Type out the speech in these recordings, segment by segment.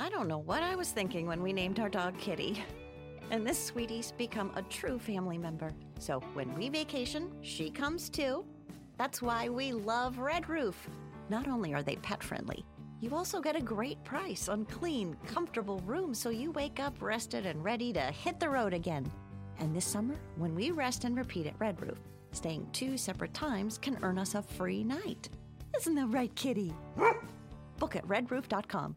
I don't know what I was thinking when we named our dog Kitty. And this sweetie's become a true family member. So when we vacation, she comes too. That's why we love Red Roof. Not only are they pet friendly, you also get a great price on clean, comfortable rooms so you wake up rested and ready to hit the road again. And this summer, when we rest and repeat at Red Roof, staying two separate times can earn us a free night. Isn't that right, kitty? Book at redroof.com.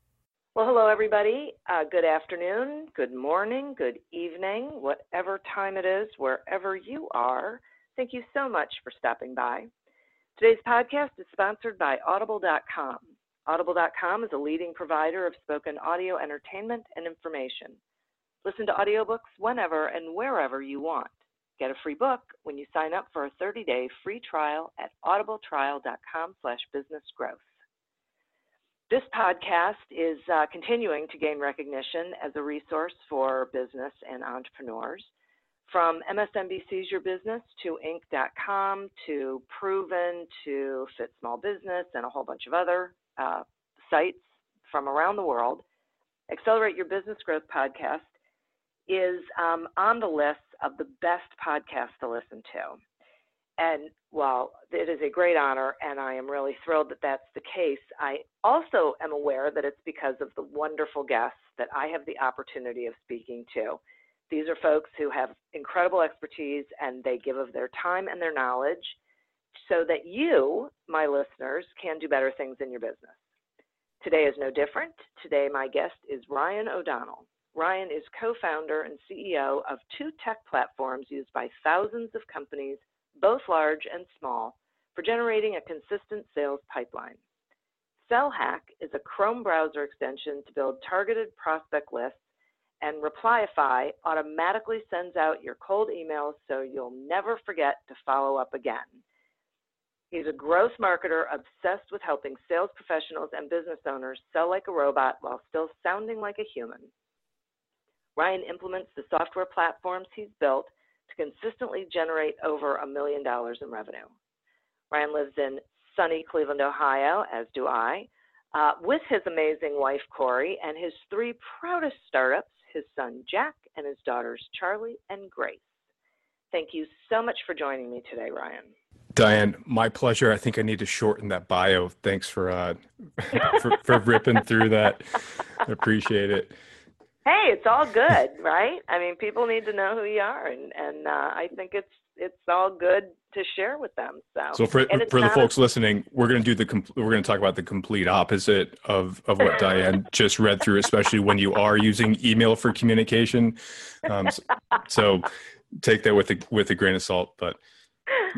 Well, hello, everybody. Uh, good afternoon, good morning, good evening, whatever time it is, wherever you are. Thank you so much for stopping by. Today's podcast is sponsored by Audible.com. Audible.com is a leading provider of spoken audio entertainment and information. Listen to audiobooks whenever and wherever you want. Get a free book when you sign up for a 30-day free trial at audibletrial.com slash businessgrowth. This podcast is uh, continuing to gain recognition as a resource for business and entrepreneurs. From MSNBC's Your Business to Inc.com to Proven to Fit Small Business and a whole bunch of other uh, sites from around the world, Accelerate Your Business Growth podcast is um, on the list of the best podcasts to listen to. And while it is a great honor, and I am really thrilled that that's the case, I also am aware that it's because of the wonderful guests that I have the opportunity of speaking to. These are folks who have incredible expertise and they give of their time and their knowledge so that you, my listeners, can do better things in your business. Today is no different. Today, my guest is Ryan O'Donnell. Ryan is co founder and CEO of two tech platforms used by thousands of companies both large and small, for generating a consistent sales pipeline. SellHack is a Chrome browser extension to build targeted prospect lists, and Replyify automatically sends out your cold emails so you'll never forget to follow up again. He's a growth marketer obsessed with helping sales professionals and business owners sell like a robot while still sounding like a human. Ryan implements the software platforms he's built to consistently generate over a million dollars in revenue. Ryan lives in sunny Cleveland, Ohio, as do I, uh, with his amazing wife, Corey, and his three proudest startups his son, Jack, and his daughters, Charlie and Grace. Thank you so much for joining me today, Ryan. Diane, my pleasure. I think I need to shorten that bio. Thanks for uh, for, for ripping through that. Appreciate it hey, it's all good, right? I mean, people need to know who you are, and and uh, I think it's it's all good to share with them. So, so for for the folks a- listening, we're going to do the we're going to talk about the complete opposite of of what Diane just read through, especially when you are using email for communication. Um, so, so, take that with a with a grain of salt, but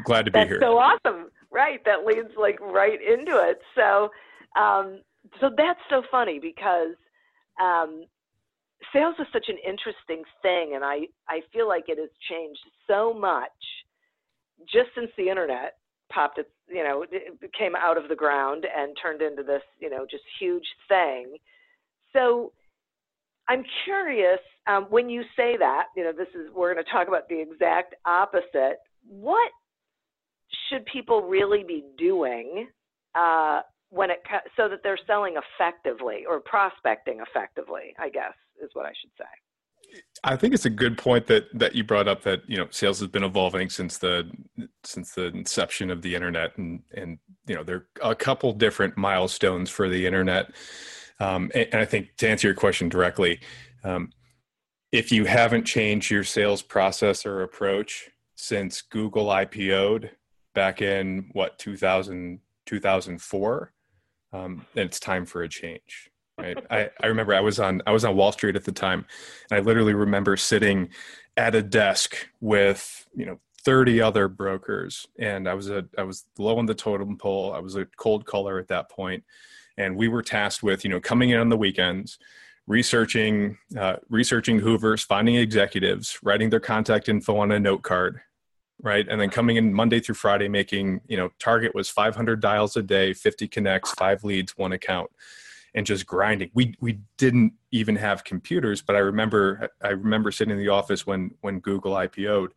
glad to be That's here. So awesome, right? That leads like right into it. So, um, so that's so funny because um, sales is such an interesting thing, and I, I feel like it has changed so much just since the internet popped it, you know, it came out of the ground and turned into this, you know, just huge thing. So I'm curious um, when you say that, you know, this is, we're going to talk about the exact opposite. What should people really be doing uh, when it so that they're selling effectively or prospecting effectively i guess is what i should say. I think it's a good point that that you brought up that you know sales has been evolving since the since the inception of the internet and and you know there are a couple different milestones for the internet. Um, and, and, i think to answer your question directly um, if you haven't changed your sales process or approach since google ipo'd back in what 2000 2004 um, then it's time for a change. Right. I, I remember I was on I was on Wall Street at the time, and I literally remember sitting at a desk with you know 30 other brokers, and I was a I was low on the totem pole. I was a cold caller at that point, and we were tasked with you know coming in on the weekends, researching uh, researching Hoovers, finding executives, writing their contact info on a note card, right? And then coming in monday through friday making you know target was 500 dials a day 50 connects five leads one account and just grinding. We we didn't even have computers but i remember i remember sitting in the office when when google ipo'd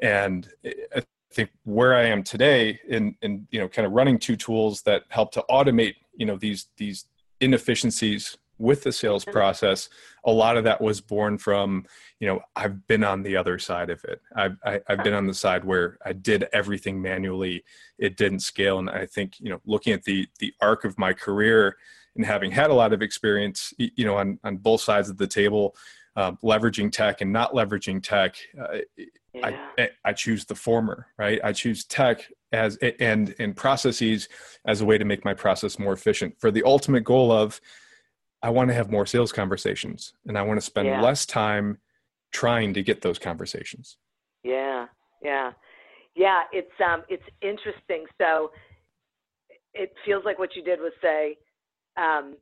and i think where i am today in in you know kind of running two tools that help to automate you know these these inefficiencies with the sales process a lot of that was born from you know i've been on the other side of it. I've I, have i have been on the side where i did everything manually. It didn't scale. And i think you know looking at the the arc of my career and having had a lot of experience you know on on both sides of the table uh, leveraging tech and not leveraging tech uh, yeah. I, I choose the former right? I choose tech as and and processes as a way to make my process more efficient. For the ultimate goal of I want to have more sales conversations and I want to spend yeah. less time trying to get those conversations. Yeah, yeah. Yeah, it's um it's interesting. So it feels like what you did was say, um,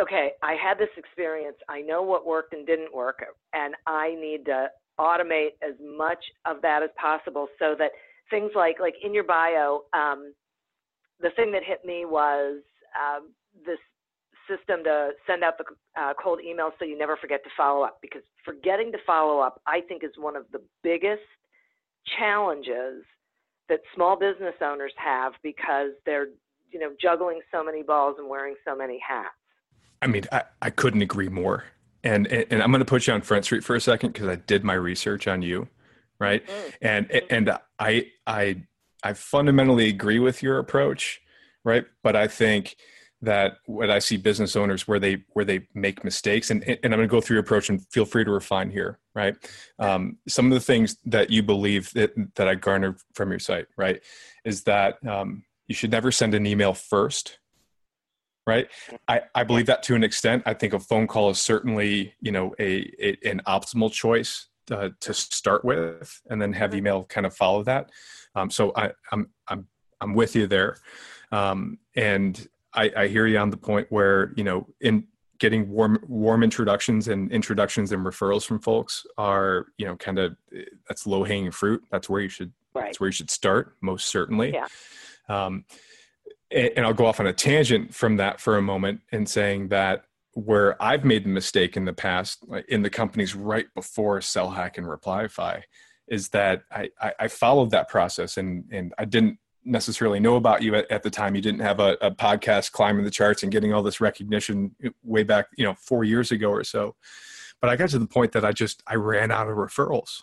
okay, I had this experience. I know what worked and didn't work, and I need to automate as much of that as possible so that things like like in your bio, um, the thing that hit me was um, this system to send out the uh, cold emails so you never forget to follow up because forgetting to follow up i think is one of the biggest challenges that small business owners have because they're you know juggling so many balls and wearing so many hats i mean i, I couldn't agree more and, and, and i'm going to put you on front street for a second because i did my research on you right mm-hmm. and mm-hmm. and i i i fundamentally agree with your approach right but i think that what I see business owners where they where they make mistakes, and and I'm going to go through your approach and feel free to refine here, right? Um, some of the things that you believe that that I garnered from your site, right, is that um, you should never send an email first, right? I I believe that to an extent. I think a phone call is certainly you know a, a an optimal choice uh, to start with, and then have mm-hmm. email kind of follow that. Um, so I I'm I'm I'm with you there. Um, and I, I hear you on the point where you know in getting warm warm introductions and introductions and referrals from folks are you know kind of that's low hanging fruit that's where you should right. that's where you should start most certainly yeah. um, and, and, i'll go off on a tangent from that for a moment in saying that where i've made the mistake in the past in the companies right before Sell Hack and replyify is that I, I, I followed that process and and i didn't necessarily know about you at, at the time. You didn't have a, a, podcast climbing the charts and getting all this recognition way back, you know, four years ago or so. But I got to the point that I just I ran out of referrals.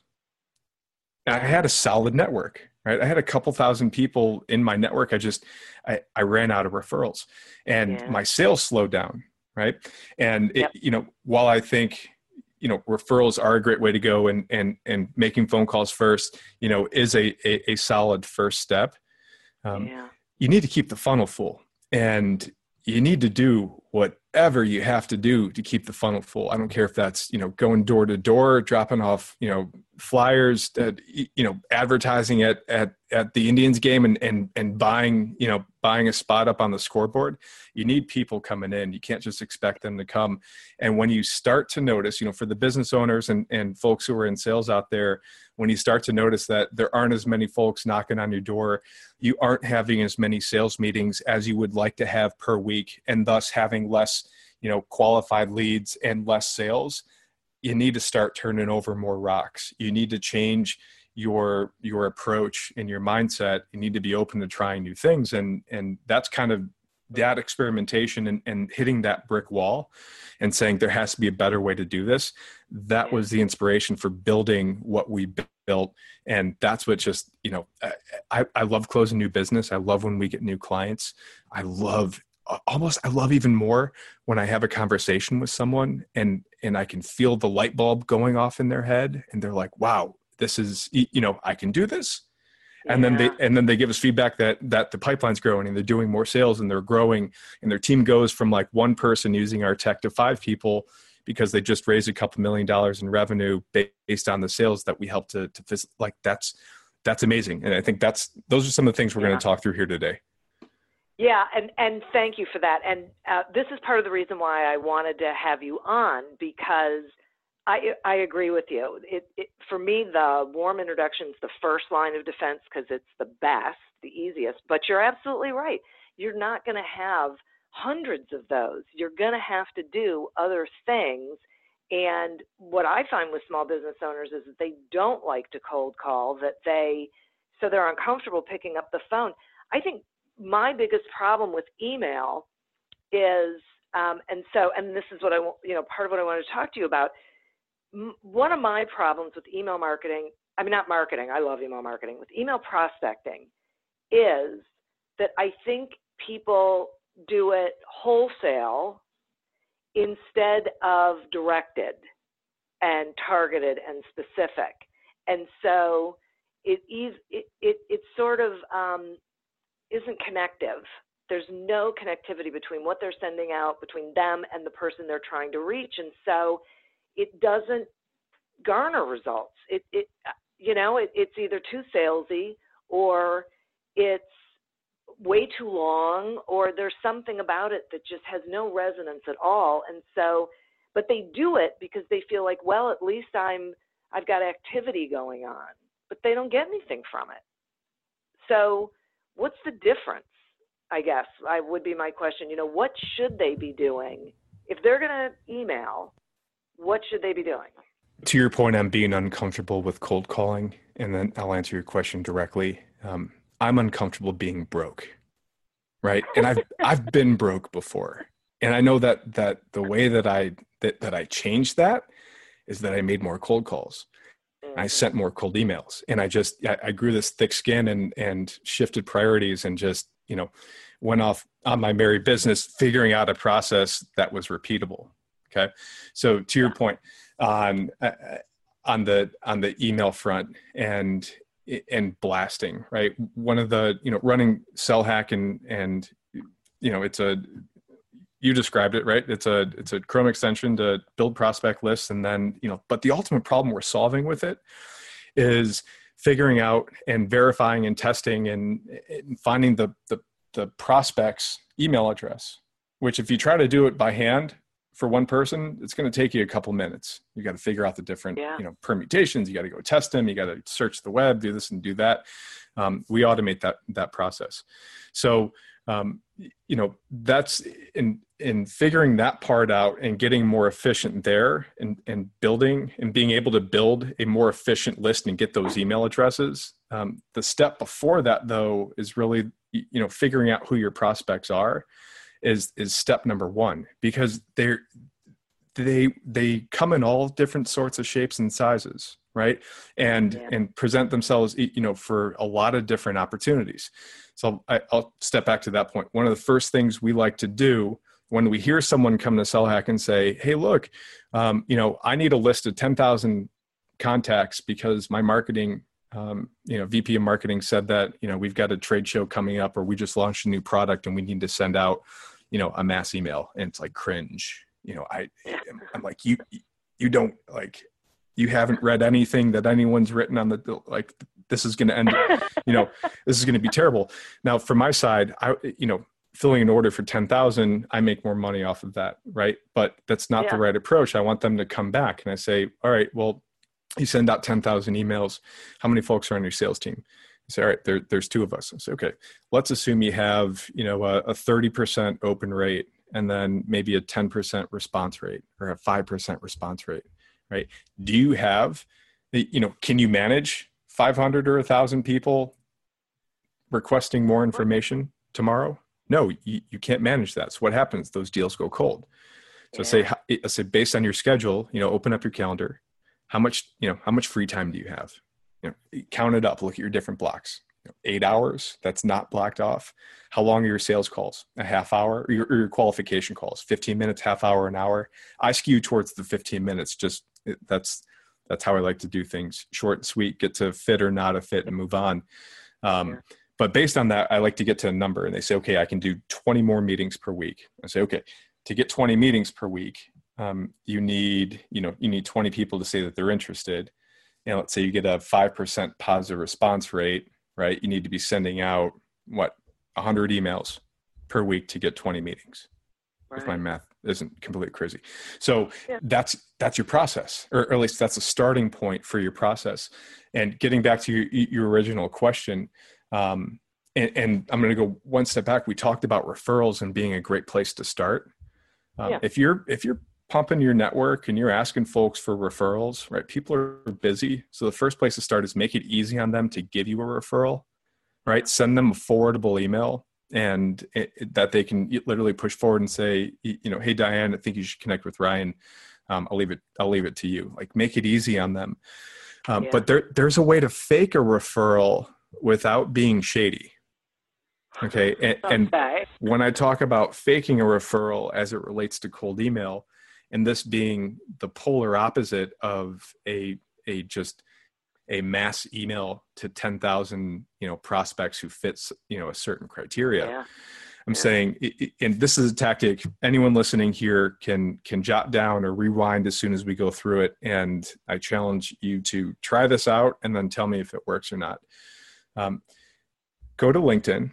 I had a solid network, right? I had a couple thousand people in my network. I just I, I ran out of referrals, and yeah. my sales slowed down, right? And yep. it, you know, while I think you know referrals are a great way to go and and and making phone calls first you know is a a, a solid first step um, yeah. you need to keep the funnel full and you need to do whatever you have to do to keep the funnel full. I don't care if that's you know going door to door dropping off you know flyers that you know advertising at at at the indians game and and and buying you know buying a spot up on the scoreboard. You need people coming in. You can't just expect them to come. And when you start to notice you know for the business owners and and folks who are in sales out there when you start to notice that there aren't as many folks knocking on your door, you aren't having as many sales meetings as you would like to have per week, and thus having less, you know, qualified leads and less sales, you need to start turning over more rocks. You need to change your your approach and your mindset. You need to be open to trying new things, and and that's kind of that experimentation and, and hitting that brick wall and saying there has to be a better way to do this. That was the inspiration for building what we built. And that's what just you know I, I love closing new business. I love when we get new clients. I love almost i love even more when i have a conversation with someone and and i can feel the light bulb going off in their head and they're like wow this is you know i can do this and yeah. then they and then they give us feedback that that the pipeline's growing and they're doing more sales and they're growing and their team goes from like one person using our tech to five people because they just raised a couple million dollars in revenue based on the sales that we help to to like that's that's amazing and i think that's those are some of the things we're yeah. going to talk through here today yeah and and thank you for that and uh, this is part of the reason why i wanted to have you on because I, I agree with you. It, it, for me, the warm introduction is the first line of defense because it's the best, the easiest. But you're absolutely right. You're not going to have hundreds of those. You're going to have to do other things. And what I find with small business owners is that they don't like to cold call, that they, so they're uncomfortable picking up the phone. I think my biggest problem with email is, um, and so, and this is what I, you know, part of what I want to talk to you about one of my problems with email marketing, I mean, not marketing, I love email marketing, with email prospecting is that I think people do it wholesale instead of directed and targeted and specific. And so it, it, it, it sort of um, isn't connective. There's no connectivity between what they're sending out, between them and the person they're trying to reach. And so it doesn't garner results. It, it you know, it, it's either too salesy or it's way too long or there's something about it that just has no resonance at all. And so, but they do it because they feel like, well, at least I'm, I've got activity going on, but they don't get anything from it. So, what's the difference? I guess I would be my question. You know, what should they be doing if they're going to email? what should they be doing? To your point on being uncomfortable with cold calling, and then I'll answer your question directly. Um, I'm uncomfortable being broke, right? And I've I've been broke before, and I know that that the way that I that that I changed that is that I made more cold calls. I sent more cold emails, and I just I, I grew this thick skin and and shifted priorities, and just you know went off on my merry business, figuring out a process that was repeatable Okay, so to your point on uh, on the on the email front and and blasting, right? One of the you know running SellHack and and you know it's a you described it right it's a it's a chrome extension to build prospect lists and then you know but the ultimate problem we're solving with it is figuring out and verifying and testing and, and finding the, the the prospect's email address which if you try to do it by hand for one person, it's going to take you a couple minutes. You got to figure out the different, yeah. you know, permutations. You got to go test them. You got to search the web, do this and do that. Um, we automate that that process. So, um, you know, that's in in figuring that part out and getting more efficient there, and and building and being able to build a more efficient list and get those email addresses. Um, the step before that, though, is really you know figuring out who your prospects are is is step number one because they're they they come in all different sorts of shapes and sizes right and yeah. and present themselves you know for a lot of different opportunities so I, will step back to that point one of the first things we like to do when we hear someone come to SellHack and say hey look um, you know i need a list of 10000 contacts because my marketing um, you know vp of marketing said that you know we've got a trade show coming up or we just launched a new product and we need to send out you know a mass email. And it's like cringe. You know i i'm like you you don't like you haven't read anything that anyone's written on the like this is going to end you know this is going to be terrible. Now from my side i you know filling an order for 10,000 I make more money off of that right but that's not yeah. the right approach I want them to come back and I say all right well you send out 10,000 emails how many folks are on your sales team You say, all right, there, there's two of us. I say, okay, let's assume you have, you know, a, a 30% open rate and then maybe a 10% response rate or a 5% response rate, right? Do you have, you know, can you manage 500 or 1,000 people requesting more information tomorrow? No you, you can't manage that. So what happens? Those deals go cold. So Yeah. say say based on your schedule you know open up your calendar. How much you know how much free time do you have? You know count it up. Look at your different blocks. You know, eight hours that's not blocked off. How long are your sales calls? A half hour or your, or your qualification calls? 15 minutes half hour an hour? I skew towards the 15 minutes just it- that's that's how i like to do things. Short and sweet get to fit or not a fit and move on. Um, Yeah. But based on that i like to get to a number and they say okay i can do 20 more meetings per week. I say okay to get 20 meetings per week um, you need you know you need 20 people to say that they're interested. And let's say you get a 5% positive response rate right? You need to be sending out what 100 emails per week to get 20 meetings. If my math isn't completely crazy. So Yeah. that's that's your process or at least that's a starting point for your process. And getting back to your, your original question um, and, and i'm going to go one step back. We talked about referrals and being a great place to start. Um, Yeah. if you're if you're pumping your network and you're asking folks for referrals right people are busy. So the first place to start is make it easy on them to give you a referral right? Send them a forwardable email and it, it- that they can literally push forward and say you know hey diane i think you should connect with ryan. Um, i'll leave it i'll leave it to you. Like make it easy on them. Um, Yeah. but there there's a way to fake a referral without being shady okay and, and when I talk about faking a referral as it relates to cold email, and this being the polar opposite of a a just a mass email to 10,000 you know prospects who fits you know a certain criteria Yeah. i'm Yeah. saying and this is a tactic anyone listening here can can jot down or rewind as soon as we go through it and i challenge you to try this out and then tell me if it works or not um, go to linkedin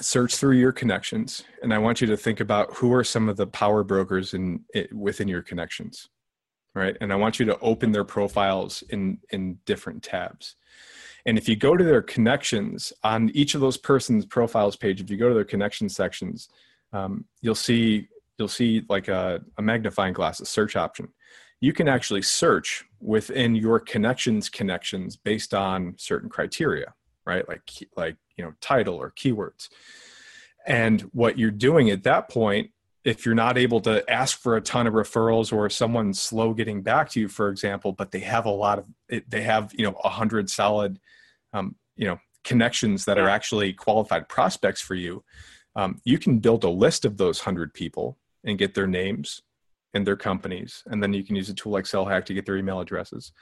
search through your connections and i want you to think about who are some of the power brokers in it, within your connections right? And i want you to open their profiles in in different tabs. And if you go to their connections on each of those persons profiles page if you go to their connection sections um, you'll see you'll see like a, a magnifying glass a search option. You can actually search within your connections connections based on certain criteria right? Like like you know title or keywords. And what you're doing at that point if you're not able to ask for a ton of referrals or someone's slow getting back to you for example but they have a lot of they have you know a hundred solid um, you know connections that are actually qualified prospects for you um, you can build a list of those hundred people and get their names and their companies. And then you can use a tool like SellHack to get their email addresses.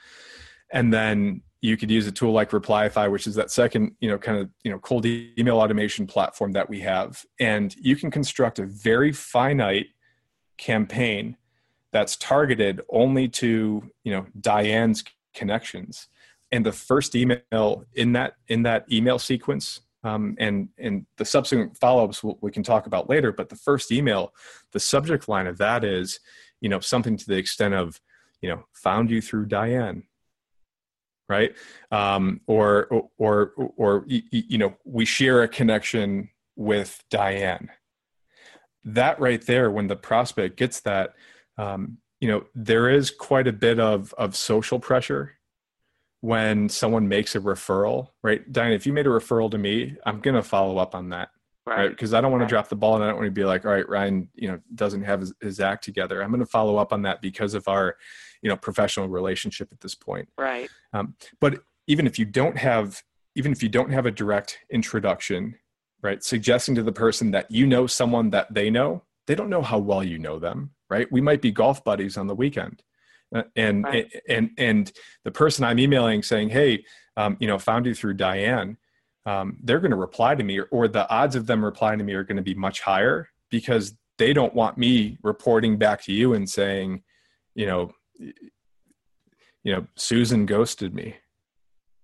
And then you could use a tool like replyify which is that second you know kind of you know cold email automation platform that we have. And you can construct a very finite campaign that's targeted only to you know diane's connections. And the first email in that in that email sequence um, and and the subsequent follow-ups we'll, we can talk about later but the first email the subject line of that is you know something to the extent of you know found you through diane right? Um, or or or, or y- y- you know we share a connection with diane. That right there when the prospect gets that um, you know there is quite a bit of of social pressure when someone makes a referral right? Diane if you made a referral to me i'm going to follow up on that right Right. because i don't want Right. to drop the ball and i don't want to be like all right ryan you know doesn't have his, his act together i'm going to follow up on that because of our you know professional relationship at this point Right. but even if you don't have even if you don't have a direct introduction right suggesting to the person that you know someone that they know they don't know how well you know them right we might be golf buddies on the weekend Uh, and Right. and and the person i'm emailing saying hey um, you know found you through diane um, they're going to reply to me or, or the odds of them replying to me are going to be much higher because they don't want me reporting back to you and saying you know you know susan ghosted me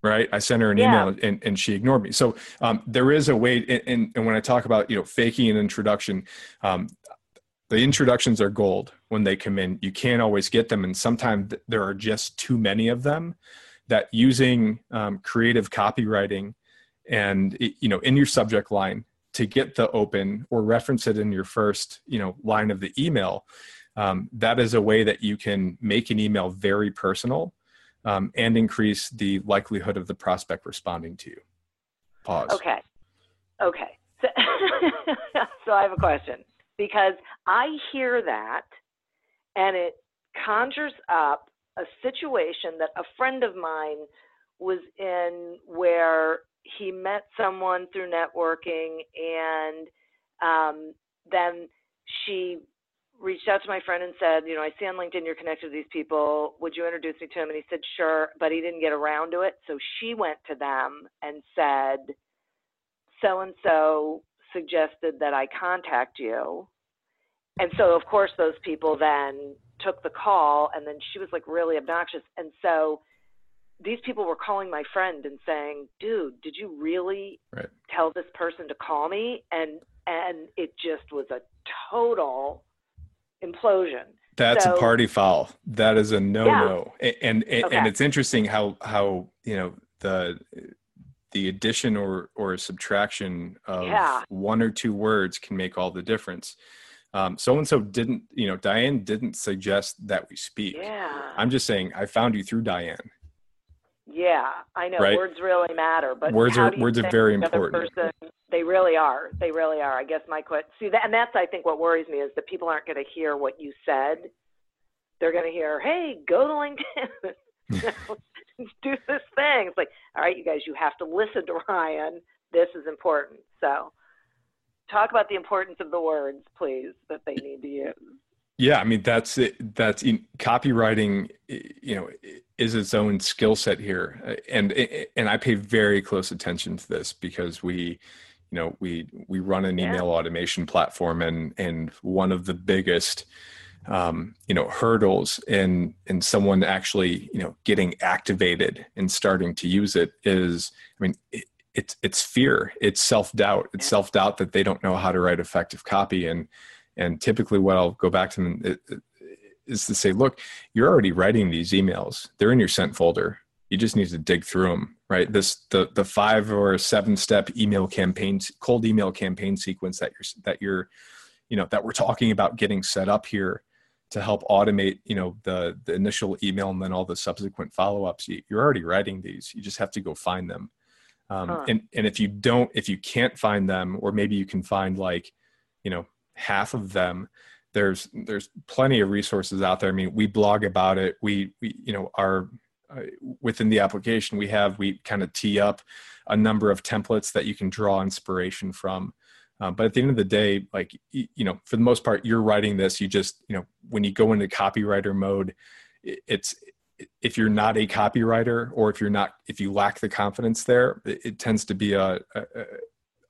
right? I sent her an Yeah. email and, and she ignored me. So um, there is a way and, and, and when i talk about you know faking an introduction um, the introductions are gold when they come in. You can't always get them and sometimes there are just too many of them that using um, creative copywriting and you know in your subject line to get the open or reference it in your first you know line of the email um, that is a way that you can make an email very personal um, and increase the likelihood of the prospect responding to you pause Okay. Okay. So, so I have a question because I hear that and it conjures up a situation that a friend of mine was in where he met someone through networking and um, then she reached out to my friend and said, you know, I see on LinkedIn you're connected to these people. Would you introduce me to him? And he said, sure, but he didn't get around to it. So she went to them and said, so and so suggested that I contact you. And so, of course, those people then took the call, and then she was like really obnoxious. And so these people were calling my friend and saying, dude, did you really right. tell this person to call me? And and it just was a total implosion. That's so, a party foul. That is a no no. Yeah. And and, okay. and it's interesting how how you know the the addition or or subtraction of yeah. one or two words can make all the difference. So and so didn't, you know, Diane didn't suggest that we speak. Yeah. I'm just saying I found you through Diane. Yeah, I know right? words really matter, but words are words are very important. Person, they really are. They really are. I guess my question. See that, and that's I think what worries me is that people aren't going to hear what you said. They're going to hear, "Hey, go to LinkedIn, do this thing." It's like, all right, you guys, you have to listen to Ryan. This is important. So, talk about the importance of the words, please, that they need to use. Yeah, I mean that's it. That's in, copywriting. You know, is its own skill set here, and and I pay very close attention to this because we, you know, we we run an email yeah. automation platform, and and one of the biggest, um, you know, hurdles in in someone actually you know getting activated and starting to use it is, I mean. It, it's it's fear it's self-doubt it's self-doubt that they don't know how to write effective copy and and typically, what I'll go back to them is to say, look, you're already writing these emails. They're in your sent folder. You just need to dig through them, right? This the the five or seven step email campaigns, cold email campaign sequence that you're that you're, you know, that we're talking about getting set up here to help automate, you know, the the initial email and then all the subsequent follow ups. You, are already writing these. You just have to go find them. Um, huh. And and if you don't, if you can't find them, or maybe you can find like, you know, half of them there's there's plenty of resources out there. I mean we blog about it. We, we you know our uh, within the application we have we kind of tee up a number of templates that you can draw inspiration from. Um, but at the end of the day like you know for the most part you're writing this you just you know when you go into copywriter mode it's if you're not a copywriter or if you're not if you lack the confidence there it, it tends to be a, a,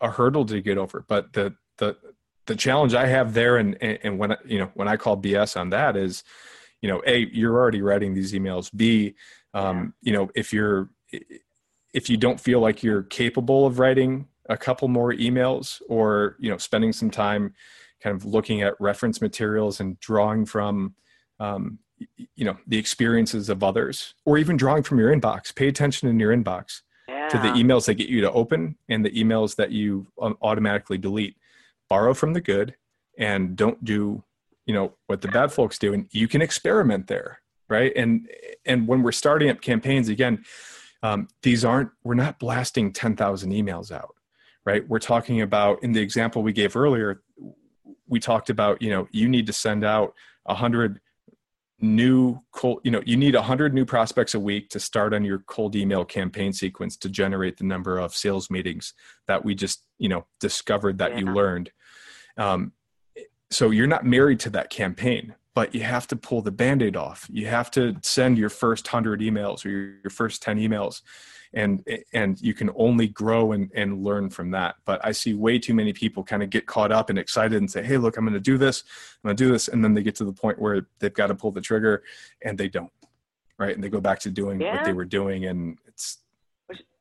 a hurdle to get over. But the the the challenge I have there, and and when you know when I call BS on that is, you know, a you're already writing these emails. B, um, you know, if you're if you don't feel like you're capable of writing a couple more emails, or you know, spending some time kind of looking at reference materials and drawing from um, you know the experiences of others or even drawing from your inbox pay attention in your inbox yeah. to the emails that get you to open and the emails that you um, automatically delete borrow from the good and don't do you know what the bad folks do. And you can experiment there right? And and when we're starting up campaigns again um, these aren't we're not blasting 10,000 emails out right? We're talking about in the example we gave earlier we talked about you know you need to send out 100 new cold you know you need 100 new prospects a week to start on your cold email campaign sequence to generate the number of sales meetings that we just you know discovered that yeah. you learned. Um, so you're not married to that campaign but you have to pull the band-aid off. You have to send your first 100 emails or your, your first 10 emails and and you can only grow and, and learn from that. But i see way too many people kind of get caught up and excited and say hey look i'm going to do this i'm going to do this and then they get to the point where they've got to pull the trigger and they don't right? And they go back to doing yeah. what they were doing and it's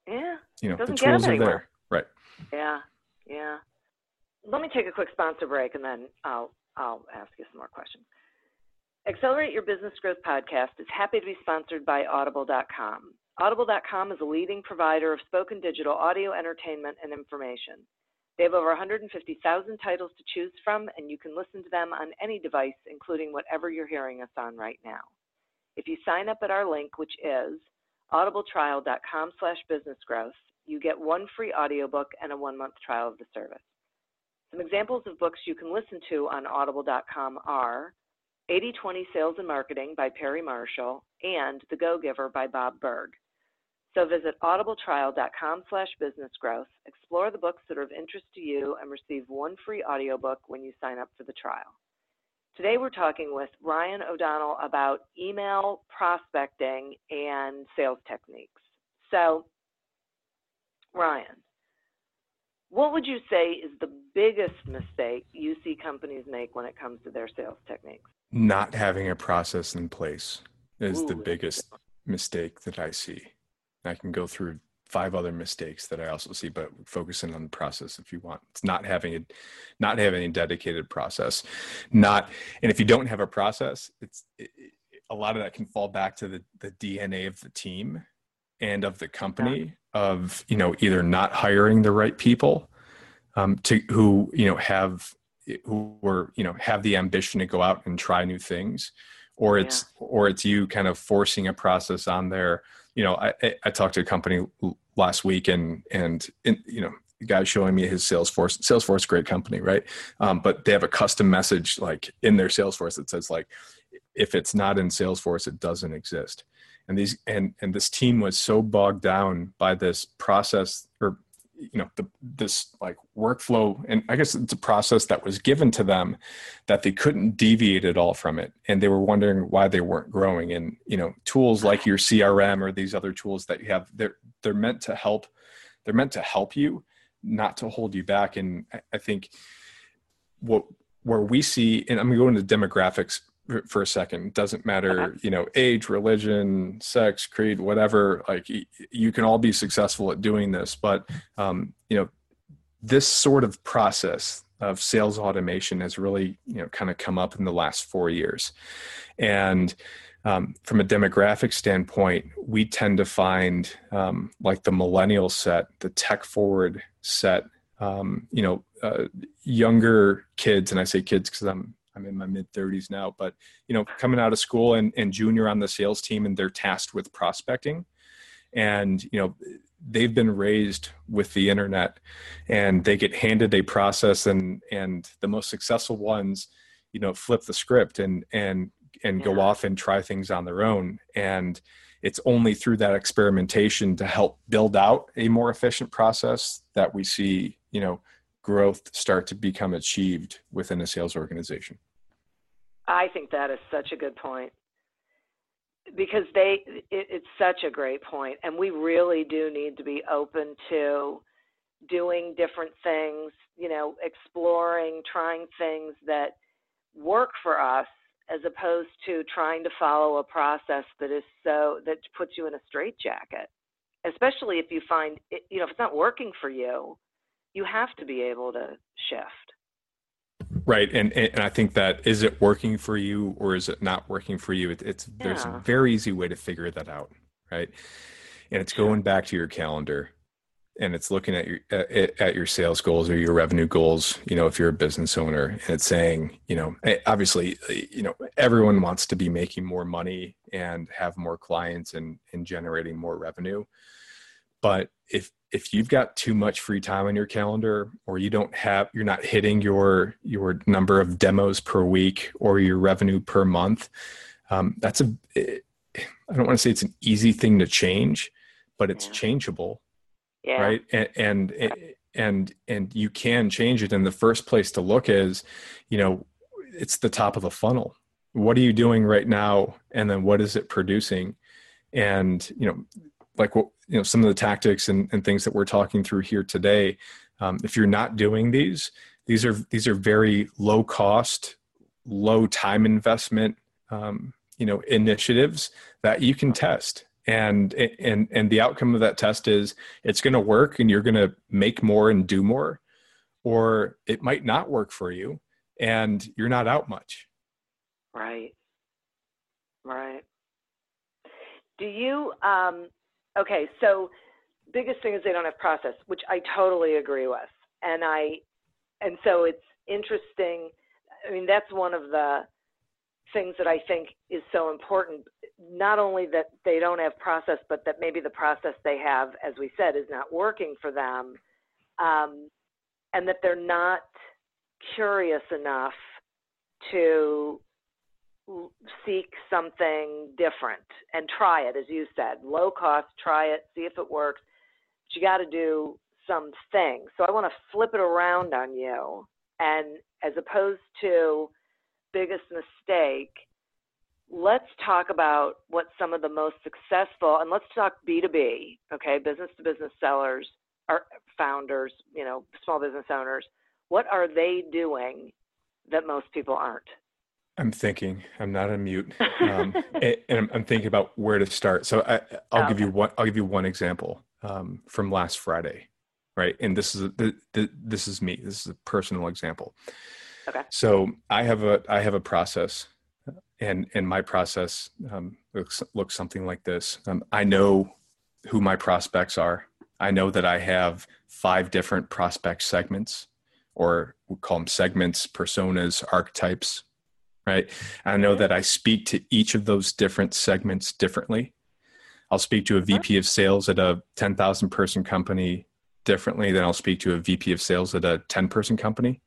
yeah you know the tools are there. right. Yeah yeah. Let me take a quick sponsor break and then i'll i'll ask you some more questions. Accelerate your business growth podcast is happy to be sponsored by audible.com Audible.com is a leading provider of spoken digital audio entertainment and information. They have over 150,000 titles to choose from, and you can listen to them on any device, including whatever you're hearing us on right now. If you sign up at our link, which is audibletrial.com slash businessgrowth, you get one free audiobook and a one-month trial of the service. Some examples of books you can listen to on audible.com are 80/20 Sales and Marketing by Perry Marshall and The Go Giver by Bob Burg. So visit audibletrial.com slash businessgrowth, explore the books that are of interest to you, and receive one free audiobook when you sign up for the trial. Today we're talking with Ryan O'Donnell about email prospecting and sales techniques. So, Ryan, what would you say is the biggest mistake you see companies make when it comes to their sales techniques? Not having a process in place is Ooh, the biggest mistake that I see. I can go through five other mistakes that I also see, but focusing on the process if you want. It's not having a not having a dedicated process. Not and if you don't have a process, it's it, a lot of that can fall back to the the DNA of the team and of the company of you know either not hiring the right people um, to who you know have who were you know have the ambition to go out and try new things or it's yeah. or it's you kind of forcing a process on there you know i i talked to a company last week and and, and you know the guy showing me his salesforce salesforce great company right? Um, but they have a custom message like in their salesforce that says like if it's not in salesforce it doesn't exist. And these and and this team was so bogged down by this process or you know the, this like workflow and i guess it's a process that was given to them that they couldn't deviate at all from it. And they were wondering why they weren't growing. And you know tools like your crm or these other tools that you have they're they're meant to help they're meant to help you not to hold you back. And i, I think what where we see and i'm going to demographics for a second it doesn't matter uh-huh. you know age religion sex creed whatever like you can all be successful at doing this but um, you know this sort of process of sales automation has really you know kind of come up in the last four years and um, from a demographic standpoint we tend to find um, like the millennial set the tech forward set um, you know uh, younger kids and i say kids because i'm I'm in my mid 30s now, but you know, coming out of school and, and junior on the sales team, and they're tasked with prospecting, and you know, they've been raised with the internet, and they get handed a process, and and the most successful ones, you know, flip the script and and and yeah. go off and try things on their own, and it's only through that experimentation to help build out a more efficient process that we see, you know growth start to become achieved within a sales organization? I think that is such a good point because they it, it's such a great point and we really do need to be open to doing different things you know exploring trying things that work for us as opposed to trying to follow a process that is so that puts you in a straitjacket especially if you find it, you know if it's not working for you you have to be able to shift. Right and and i think that is it working for you or is it not working for you? It, it's yeah. there's a very easy way to figure that out right? And it's going back to your calendar and it's looking at your at, at your sales goals or your revenue goals you know if you're a business owner and it's saying you know eh, obviously you know everyone wants to be making more money and have more clients and and generating more revenue. But if if you've got too much free time on your calendar or you don't have you're not hitting your your number of demos per week or your revenue per month um, that's a i don't want to say it's an easy thing to change but it's yeah. changeable yeah. right and, and and and you can change it and the first place to look is you know it's the top of the funnel what are you doing right now and then what is it producing and you know like what you know some of the tactics and, and things that we're talking through here today um, if you're not doing these these are these are very low cost low time investment um, you know initiatives that you can test. And and and the outcome of that test is it's going to work and you're going to make more and do more or it might not work for you and you're not out much. Right. Right. Do you um Okay, so biggest thing is they don't have process, which I totally agree with. And I and so it's interesting. I mean, that's one of the things that I think is so important. Not only that they don't have process, but that maybe the process they have, as we said, is not working for them, um, and that they're not curious enough to seek something different and try it, as you said, low cost, try it, see if it works. But you got to do some things. So I want to flip it around on you. And as opposed to biggest mistake, let's talk about what some of the most successful, and let's talk B2B, okay, business to business sellers, or founders, you know, small business owners. What are they doing that most people aren't? I'm thinking. I'm not on mute, um, and, and, I'm, thinking about where to start. So I, will give you one. I'll give you one example um, from last Friday, right? And this is a, the, the, this is me. This is a personal example. Okay. So I have a I have a process, and and my process um, looks looks something like this. Um, I know who my prospects are. I know that I have five different prospect segments, or we call them segments, personas, archetypes, right? I know that I speak to each of those different segments differently. I'll speak to a VP of sales at a 10,000 person company differently than I'll speak to a VP of sales at a 10 person company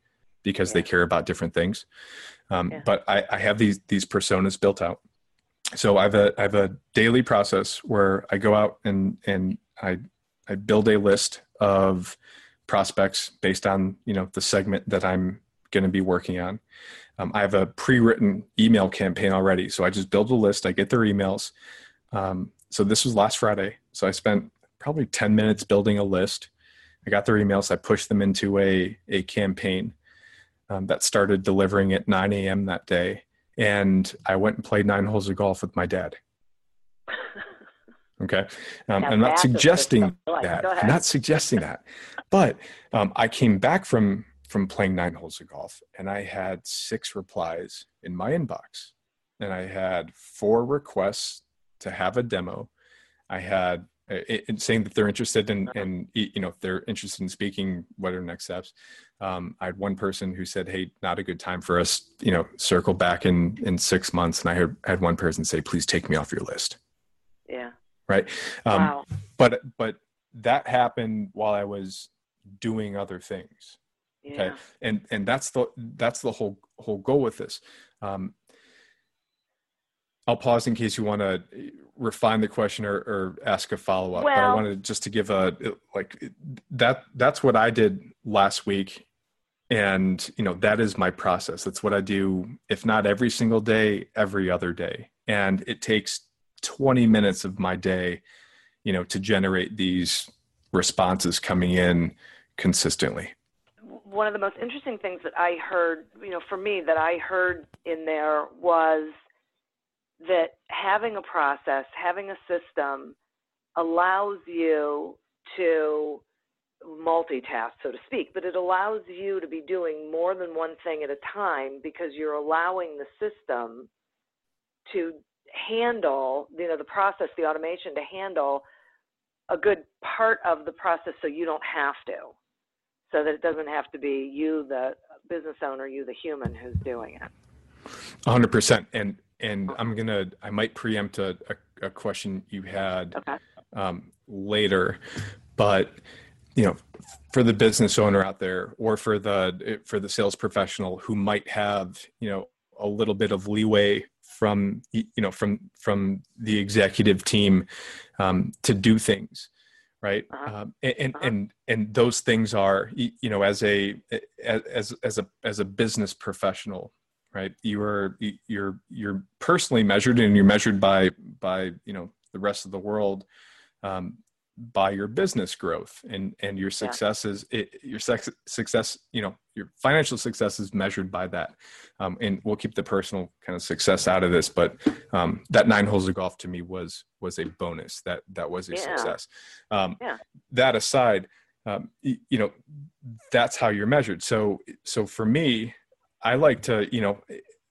because yeah. they care about different things. Um, yeah. But I, I, have these these personas built out. So I have a I have a daily process where I go out and and I I build a list of prospects based on you know the segment that I'm going to be working on. Um, I have a pre-written email campaign already, so I just build a list. I get their emails. Um, so this was last Friday. So I spent probably 10 minutes building a list. I got their emails. I pushed them into a a campaign um, that started delivering at 9 a.m. that day, and I went and played nine holes of golf with my dad. Okay. Um, I'm not suggesting that. I'm not suggesting that. But um, I came back from from playing nine holes of golf and I had six replies in my inbox. And I had four requests to have a demo. I had it, it, saying that they're interested in, and you know, if they're interested in speaking, what are next steps? Um, I had one person who said, Hey, not a good time for us, you know, circle back in, in six months. And I had, had one person say, please take me off your list. Yeah. Right. Um, wow. But, but that happened while I was doing other things okay? And and that's the that's the whole whole goal with this. Um, i'll pause in case you want to eh, refine the question or, or ask a follow-up well, but i wanted just to give a eh, like eh, that that's what i did last week. And you know that is my process. That's what i do if not every single day every other day. And it takes 20 minutes of my day you know to generate these responses coming in consistently one of the most interesting things that I heard, you know, for me that I heard in there was that having a process, having a system allows you to multitask, so to speak, but it allows you to be doing more than one thing at a time because you're allowing the system to handle, you know, the process, the automation to handle a good part of the process so you don't have to so that it doesn't have to be you, the business owner, you, the human, who's doing it. 100%. And and I'm gonna I might preempt a, a, a question you had okay. um, later, but you know, for the business owner out there, or for the for the sales professional who might have you know a little bit of leeway from you know from from the executive team um, to do things right uh-huh. um, and uh-huh. and and those things are you know as a as as a as a business professional right you are you're you're personally measured and you're measured by by you know the rest of the world um, by your business growth and and your success is it, your sex, success you know your financial success is measured by that. Um, and we'll keep the personal kind of success out of this but um, that nine holes of golf to me was was a bonus. That that was a yeah. success. Um, yeah. that aside um, you, you know that's how you're measured. So so for me i like to you know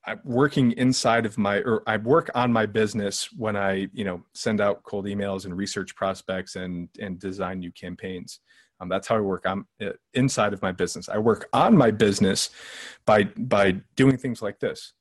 I'm working inside of my or I work on my business when I you know send out cold emails and research prospects and and design new campaigns. Um, that's how I work I'm inside of my business. I work on my business by by doing things like this,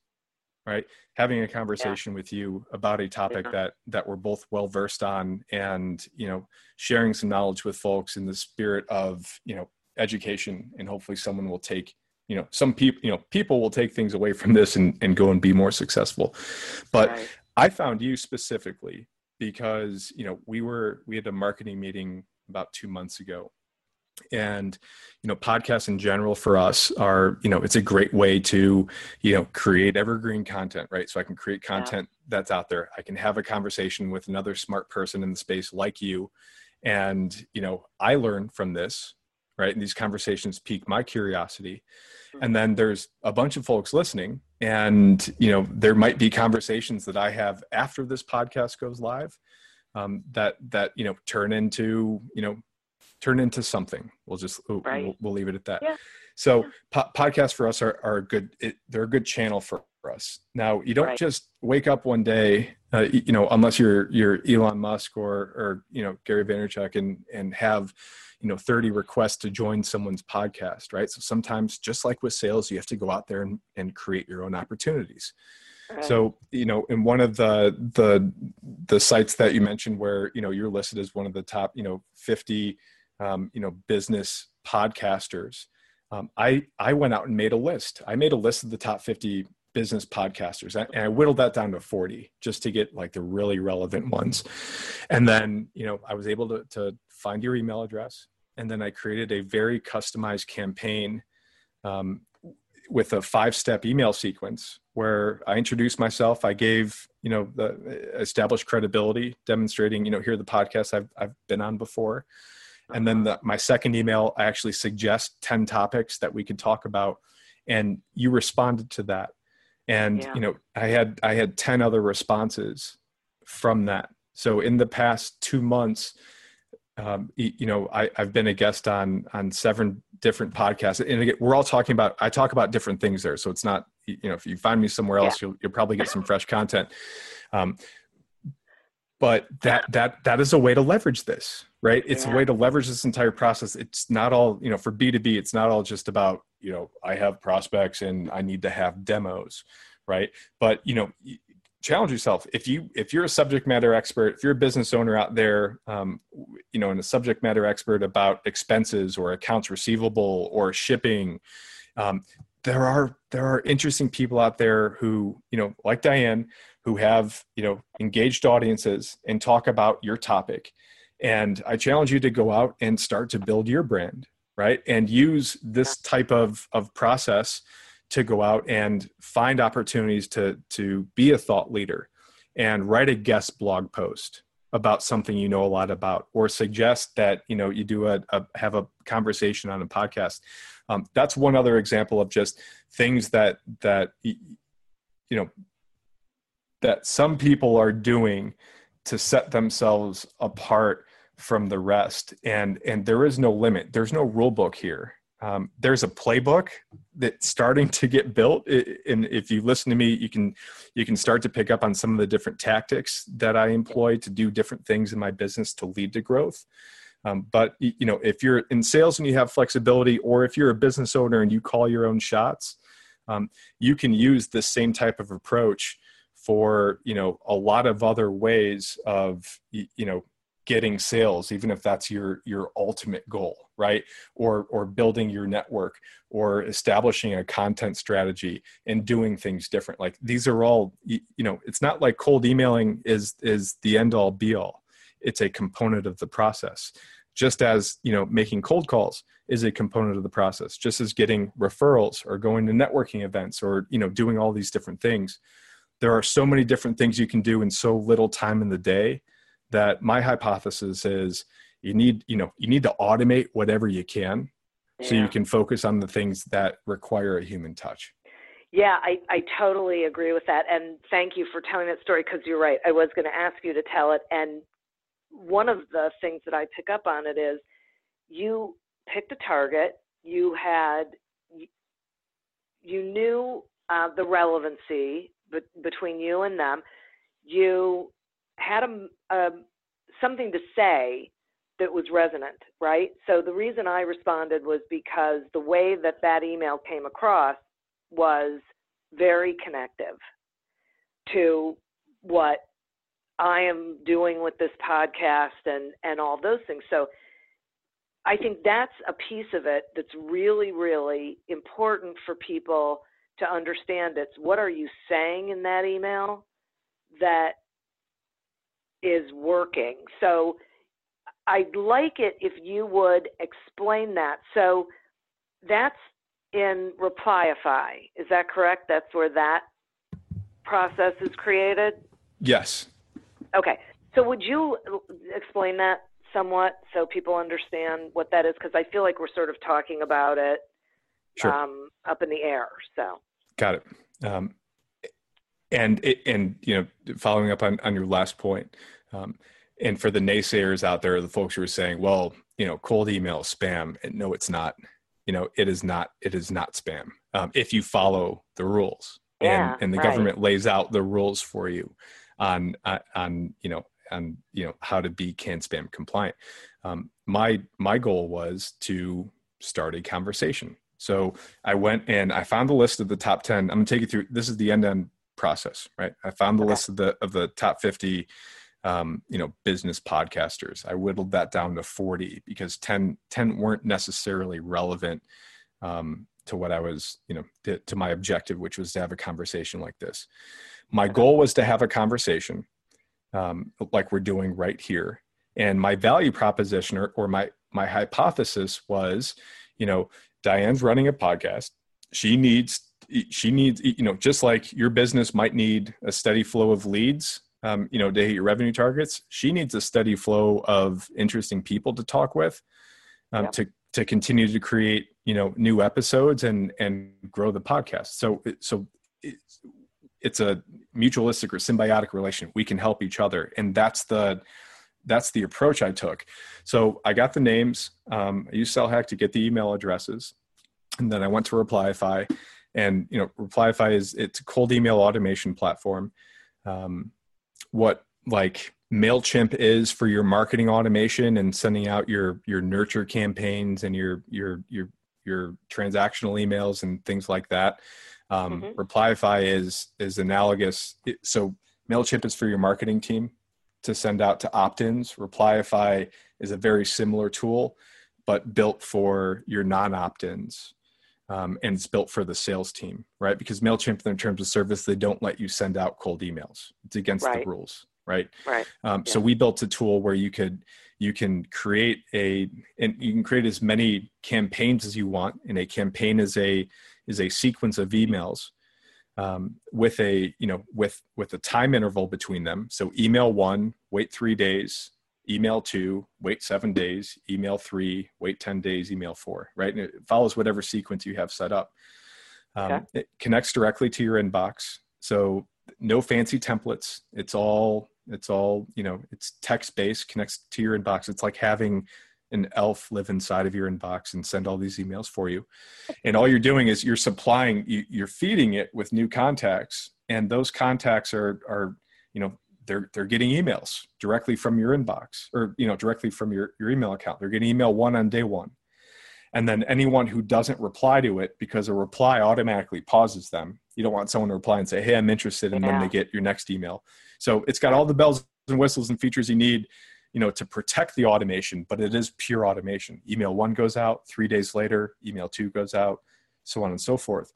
right? Having a conversation yeah. with you about a topic yeah. that that we're both well versed on, and you know, sharing some knowledge with folks in the spirit of you know education, and hopefully someone will take you know some people you know people will take things away from this and, and go and be more successful. But right. i found you specifically because you know we were we had a marketing meeting about two months ago. And you know podcasts in general for us are you know it's a great way to you know create evergreen content right? So i can create content yeah. that's out there. I can have a conversation with another smart person in the space like you. And you know i learn from this right and these conversations pique my curiosity mm-hmm. and then there's a bunch of folks listening and you know there might be conversations that i have after this podcast goes live um, that that you know turn into you know turn into something. We'll just right. we'll, we'll, leave it at that. Yeah. So. Po- podcasts for us are, are a good, it, they're a good channel for, for us. Now you don't right. just wake up one day, uh, you know, unless you're, you're Elon Musk or, or, you know, Gary Vaynerchuk and, and have, you know, 30 requests to join someone's podcast, right? So sometimes just like with sales, you have to go out there and, and create your own opportunities. Right. So, you know, in one of the the the sites that you mentioned where, you know, you're listed as one of the top, you know, 50 um, you know business podcasters um, i i went out and made a list i made a list of the top 50 business podcasters. And i whittled that down to 40 just to get like the really relevant ones. And then you know i was able to, to find your email address and then i created a very customized campaign um, with a five step email sequence where i introduced myself. I gave you know the established credibility demonstrating you know here are the podcasts i've, I've been on before. And then the, my second email i actually suggest 10 topics that we could talk about and you responded to that and yeah. you know i had i had 10 other responses from that. So in the past two months um, you know I, have been a guest on on seven different podcasts. And again, we're all talking about i talk about different things there. So it's not you know if you find me somewhere else yeah. you'll, you'll probably get some fresh content. Um, but that that that is a way to leverage this right? It's yeah. a way to leverage this entire process. It's not all you know for b2b it's not all just about you know i have prospects and i need to have demos right? But you know challenge yourself. If you if you're a subject matter expert if you're a business owner out there um, you know and a subject matter expert about expenses or accounts receivable or shipping um, there are there are interesting people out there who you know like diane who have you know engaged audiences and talk about your topic. And i challenge you to go out and start to build your brand right? And use this type of of process to go out and find opportunities to to be a thought leader and write a guest blog post about something you know a lot about or suggest that you know you do a, a have a conversation on a podcast. Um, that's one other example of just things that that you know that some people are doing to set themselves apart from the rest. And and there is no limit. There's no rule book here. Um, there's a playbook that's starting to get built. And if you listen to me you can you can start to pick up on some of the different tactics that i employ to do different things in my business to lead to growth. Um, but you know if you're in sales and you have flexibility or if you're a business owner and you call your own shots um, you can use this same type of approach for you know a lot of other ways of you know getting sales even if that's your your ultimate goal right? Or or building your network or establishing a content strategy and doing things different. Like these are all you know it's not like cold emailing is is the end all be all it's a component of the process. Just as you know making cold calls is a component of the process. Just as getting referrals or going to networking events or you know doing all these different things there are so many different things you can do in so little time in the day that my hypothesis is you need you know you need to automate whatever you can yeah. so you can focus on the things that require a human touch yeah I, I totally agree with that and thank you for telling that story because you're right i was going to ask you to tell it and one of the things that i pick up on it is you picked a target you had you knew uh, the relevancy be- between you and them, you had a, a, something to say that was resonant, right? So the reason I responded was because the way that that email came across was very connective to what I am doing with this podcast and and all those things. So I think that's a piece of it that's really, really important for people to understand. It's what are you saying in that email that is working. So I'd like it if you would explain that. So that's in Replyify. Is that correct? That's where that process is created? Yes. Okay. So would you explain that somewhat so people understand what that is? Because I feel like we're sort of talking about it Sure. um, up in the air. So Got it. Um, and it, and you know, following up on on your last point, um, and for the naysayers out there, the folks who are saying, "Well, you know, cold email spam," and no, it's not. You know, it is not. It is not spam um, if you follow the rules, Yeah, and and the right. government lays out the rules for you on on- on you know on you know how to be can spam compliant. Um, my my goal was to start a conversation. So I went and I found the list of the top 10. I'm gonna take you through this is the end-to-end process, right? I found the Okay. list of the of the top 50 um, you know, business podcasters. I whittled that down to 40 because 10, 10 weren't necessarily relevant um, to what I was, you know, to, to my objective, which was to have a conversation like this. My goal was to have a conversation um, like we're doing right here. And my value proposition or, or my my hypothesis was, you know, Diane's running a podcast. She needs she needs you know just like your business might need a steady flow of leads um, you know to hit your revenue targets she needs a steady flow of interesting people to talk with um, Yep. to to continue to create you know new episodes and and grow the podcast. So so it's, it's a mutualistic or symbiotic relation. We can help each other. And that's the that's the approach i took. So i got the names. Um, i used SellHack to get the email addresses. And then i went to replyify and you know replyify is it's a cold email automation platform. Um, what like mailchimp is for your marketing automation and sending out your your nurture campaigns and your your your your transactional emails and things like that. Um, Mhm. replyify is is analogous. So mailchimp is for your marketing team to send out to opt-ins. Replyify is a very similar tool but built for your non-opt-ins um, and it's built for the sales team, right? Because Mailchimp, in terms of service, they don't let you send out cold emails. It's against Right. the rules, right? right. Um, So we built a tool where you could you can create a and you can create as many campaigns as you want, and a campaign is a is a sequence of emails um, with a you know with with a time interval between them. So email one, wait three days. Email two, wait seven days. Email three, wait ten days. Email four, right? And it follows whatever sequence you have set up. Um, Okay. It connects directly to your inbox, so no fancy templates. It's all it's all you know. It's text based, connects to your inbox. It's like having an elf live inside of your inbox and send all these emails for you and all you're doing is you're supplying you, you're feeding it with new contacts and those contacts are are you know they're they're getting emails directly from your inbox or you know directly from your your email account. They're getting email one on day one. And then anyone who doesn't reply to it because a reply automatically pauses them. You don't want someone to reply and say hey i'm interested and then they get your next email. So it's got all the bells and whistles and features you need you know to protect the automation but it is pure automation. Email one goes out three days later email two goes out so on and so forth.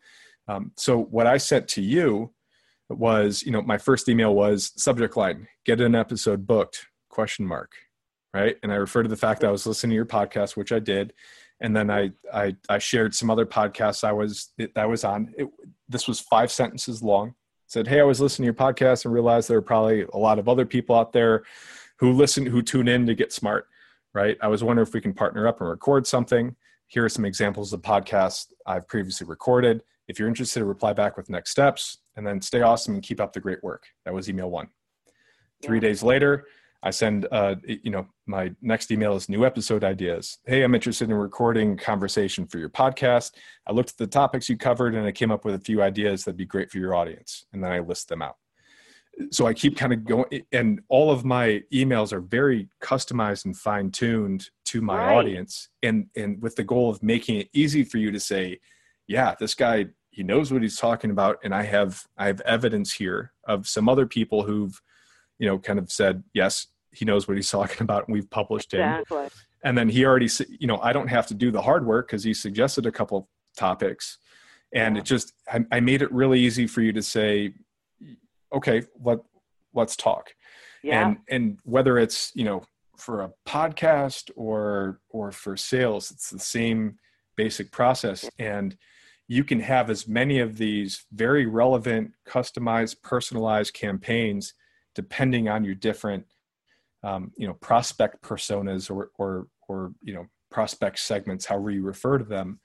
Um, so what i sent to you was you know my first email was subject line get an episode booked question mark right? And i refer to the fact that i was listening to your podcast which i did. And then i i, I shared some other podcasts i was that I was on. It, this was five sentences long. Said hey i was listening to your podcast and realized there are probably a lot of other people out there who listen who tune in to get smart right? I was wondering if we can partner up and record something. Here are some examples of podcasts i've previously recorded. If you're interested reply back with next steps and then stay awesome and keep up the great work. That was email one. Three Yeah. days later i send uh, you know my next email is new episode ideas. Hey i'm interested in recording conversation for your podcast. I looked at the topics you covered and i came up with a few ideas that'd be great for your audience. And then i list them out. So I keep kind of going, and all of my emails are very customized and fine tuned to my Right. audience, and and with the goal of making it easy for you to say, yeah, this guy he knows what he's talking about, and I have I have evidence here of some other people who've, you know, kind of said yes, he knows what he's talking about, and we've published Exactly. and then he already you know i don't have to do the hard work because he suggested a couple topics and yeah. it just I, I, made it really easy for you to say okay let let's talk yeah. and and whether it's you know for a podcast or or for sales it's the same basic process and you can have as many of these very relevant customized personalized campaigns depending on your different um, you know prospect personas or or or you know prospect segments however you refer to them.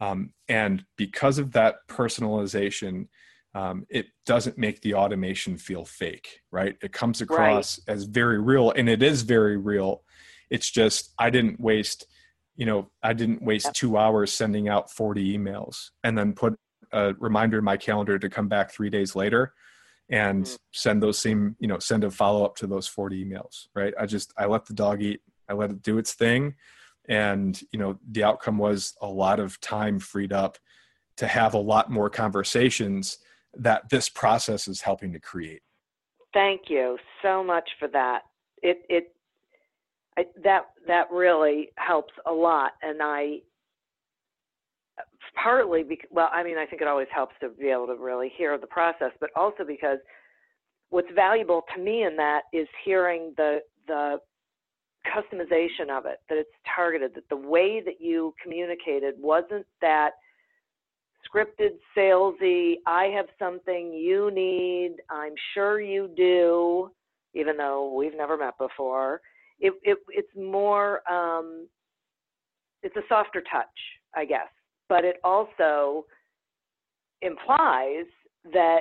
Um, and because of that personalization um, it doesn't make the automation feel fake right? It comes across right. as very real and it is very real. It's just i didn't waste you know i didn't waste two hours sending out 40 emails and then put a reminder in my calendar to come back three days later and mm-hmm. send those same you know send a follow-up to those 40 emails right? I just i let the dog eat i let it do its thing and you know the outcome was a lot of time freed up to have a lot more conversations that this process is helping to create. Thank you so much for that. It it That that really helps a lot and i partly because well i mean i think it always helps to be able to really hear the process but also because what's valuable to me in that is hearing the the customization of it that it's targeted that the way that you communicated wasn't that scripted salesy i have something you need i'm sure you do even though we've never met before it, it it's more um, it's a softer touch i guess but it also implies that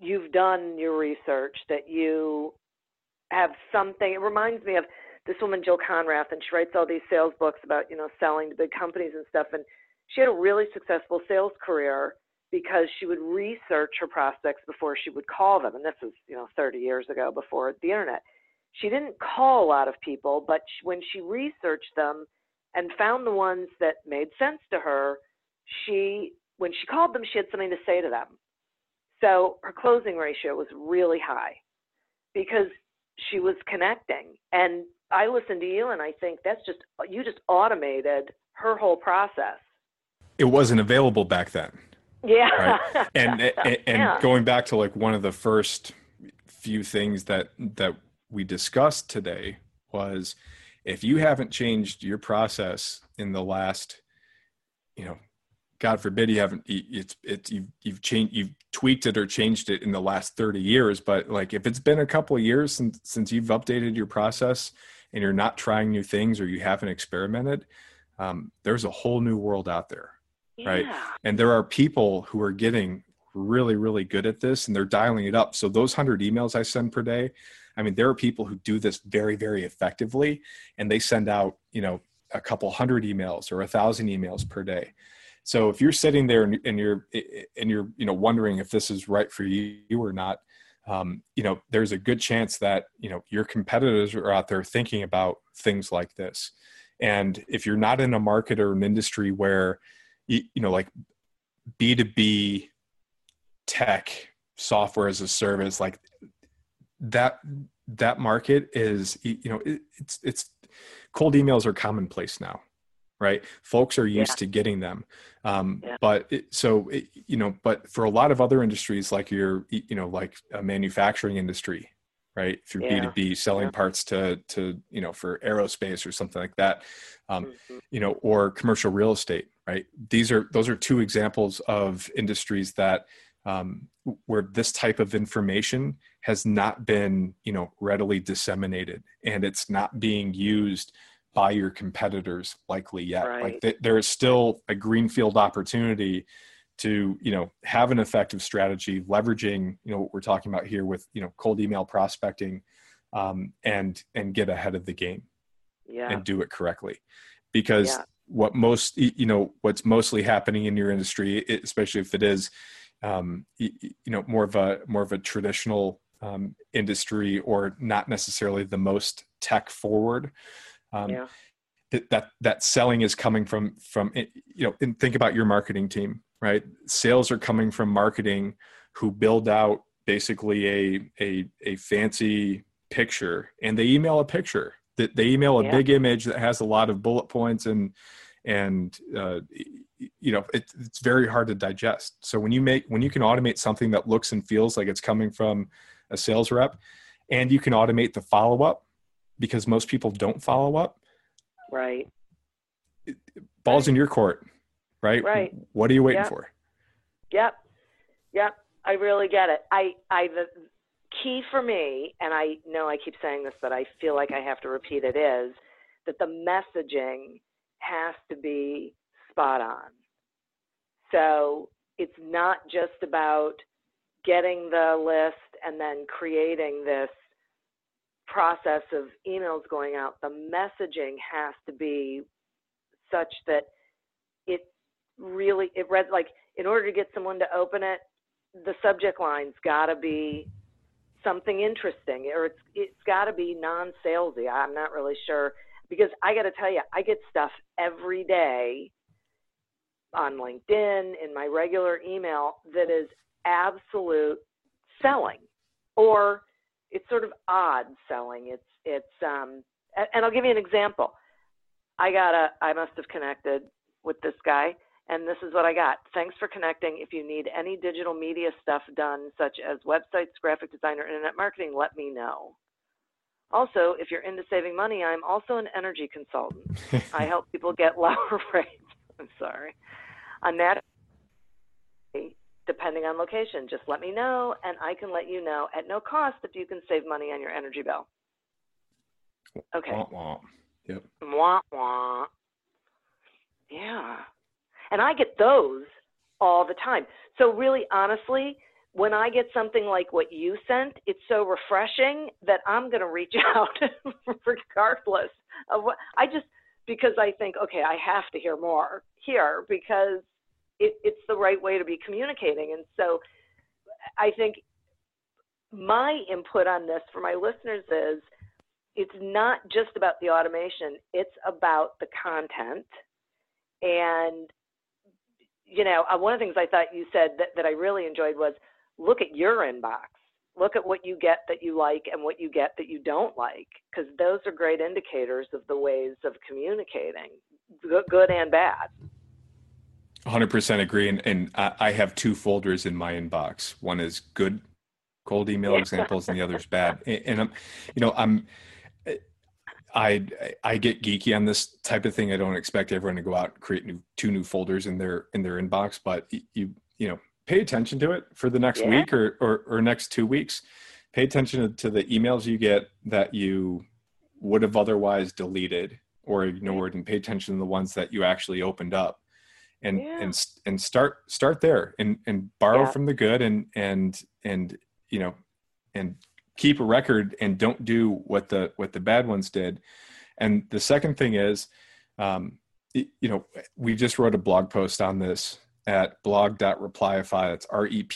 you've done your research, that you have something. It reminds me of this woman, Jill Konrath, and she writes all these sales books about, you know, selling to big companies and stuff. And she had a really successful sales career because she would research her prospects before she would call them. And this was, you know, 30 years ago before the internet. She didn't call a lot of people, but when she researched them and found the ones that made sense to her, she when she called them, she had something to say to them. So her closing ratio was really high because she was connecting. And I listened to you and I think that's just you just automated her whole process. It wasn't available back then. Yeah. Right? And and, and yeah. going back to like one of the first few things that that we discussed today was if you haven't changed your process in the last you know God forbid you haven't it's it's you've you've changed you've tweaked it or changed it in the last 30 years but like if it's been a couple of years since since you've updated your process and you're not trying new things or you haven't experimented um, there's a whole new world out there right? And there are people who are getting really really good at this and they're dialing it up so those 100 emails i send per day i mean there are people who do this very very effectively and they send out you know a couple hundred emails or a thousand emails per day so if you're sitting there and, you're and you're you know wondering if this is right for you or not, um, you know there's a good chance that you know your competitors are out there thinking about things like this. And if you're not in a market or an industry where you know like B2B tech software as a service like that that market is you know it, it's it's cold emails are commonplace now right folks are used yeah. to getting them um, yeah. but it, so it, you know but for a lot of other industries like your you know like a manufacturing industry right through yeah. b2b selling parts to to you know for aerospace or something like that um, mm-hmm. you know or commercial real estate right these are those are two examples of industries that um, where this type of information has not been you know readily disseminated and it's not being used by your competitors likely yet. Right. Like th- there is still a greenfield opportunity to you know have an effective strategy, leveraging you know what we're talking about here with you know cold email prospecting, um, and and get ahead of the game, yeah. and do it correctly, because. Yeah. What most you know, what's mostly happening in your industry, especially if it is, um, you, you know, more of a more of a traditional um, industry or not necessarily the most tech forward um, yeah. that, that that selling is coming from from eh, you know and think about your marketing team right sales are coming from marketing who build out basically a a, a fancy picture and they email a picture They, they email a Yeah. big image that has a lot of bullet points and and uh, you know it, it's very hard to digest. So when you make when you can automate something that looks and feels like it's coming from a sales rep, and you can automate the follow up because most people don't follow up. Right. Balls in your court, right? Right. What are you waiting Yeah. for? Yep. Yep. I really get it. I, I, the key for me, and I know I keep saying this, but I feel like I have to repeat it, is that the messaging has to be spot on. So it's not just about getting the list and then creating this process of emails going out. The messaging has to be such that it really, it read like, in order to get someone to open it, the subject line's got to be something interesting, or it's it's got to be non-salesy. I'm not really sure because I got to tell you, I get stuff every day on LinkedIn in my regular email that is absolute selling, or it's sort of odd selling. It's it's um, and I'll give you an example. I got a I must have connected with this guy and this is what I got. Thanks for connecting. If you need any digital media stuff done, such as websites, graphic design, or internet marketing, let me know. Also, if you're into saving money, I'm also an energy consultant. I help people get lower rates. I'm sorry. On that, depending on location, just let me know, and I can let you know at no cost if you can save money on your energy bill. Okay. Wah, wah. Yep. Wah, wah. Yeah. And I get those all the time. So, really, honestly, when I get something like what you sent, it's so refreshing that I'm going to reach out regardless of what I just, because I think, okay, I have to hear more here because it, it's the right way to be communicating. And so I think my input on this for my listeners is it's not just about the automation, it's about the content. And, you know, uh, one of the things I thought you said that, that I really enjoyed was look at your inbox. Look at what you get that you like and what you get that you don't like, because those are great indicators of the ways of communicating, good, and bad. 100% agree. And, and I, I have two folders in my inbox. One is good cold email examples, and the other is bad. And, and I'm, you know, I'm, I I get geeky on this type of thing. I don't expect everyone to go out and create new two new folders in their in their inbox, but you you know pay attention to it for the next Yeah. week or, or or next two weeks. Pay attention to, the emails you get that you would have otherwise deleted or ignored, and pay attention to the ones that you actually opened up, and Yeah. and and start start there and and borrow Yeah. from the good and and and you know and keep a record and don't do what the what the bad ones did and the second thing is um, you know we just wrote a blog post on this at blog.replyify that's r-e-p-l-y-i-f-y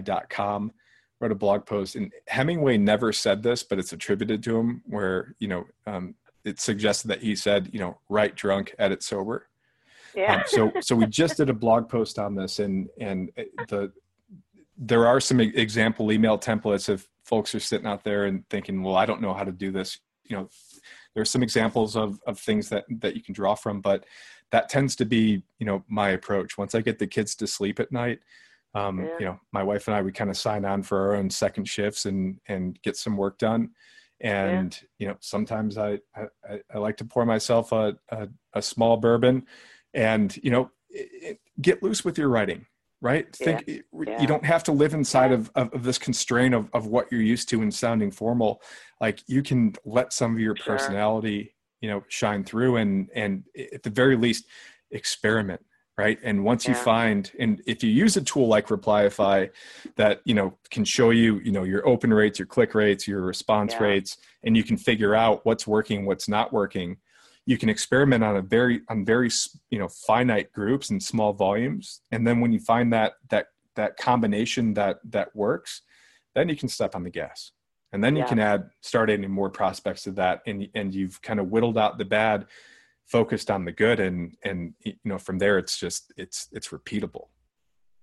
dot com. Wrote a blog post and hemingway never said this but it's attributed to him where you know um, it suggested that he said you know write drunk edit sober. Yeah. um, so so we just did a blog post on this and and the there are some e- example email templates if folks are sitting out there and thinking well i don't know how to do this. You know there's some examples of of things that that you can draw from but that tends to be you know my approach. Once i get the kids to sleep at night um, Yeah. you know my wife and i we kind of sign on for our own second shifts and and get some work done. And you know sometimes I, I i like to pour myself a a, a small bourbon and you know it, it- get loose with your writing right? Think Yeah. you don't have to live inside of, of, of this constraint of, of what you're used to and sounding formal. Like you can let some of your Sure. personality you know shine through and and at the very least experiment right? And once you find and if you use a tool like replyify that you know can show you you know your open rates your click rates your response Yeah. rates and you can figure out what's working what's not working you can experiment on a very on very you know finite groups and small volumes. And then when you find that that that combination that that works then you can step on the gas and then you Yeah. can add start adding more prospects to that and and you've kind of whittled out the bad focused on the good and and you know from there it's just it's it's repeatable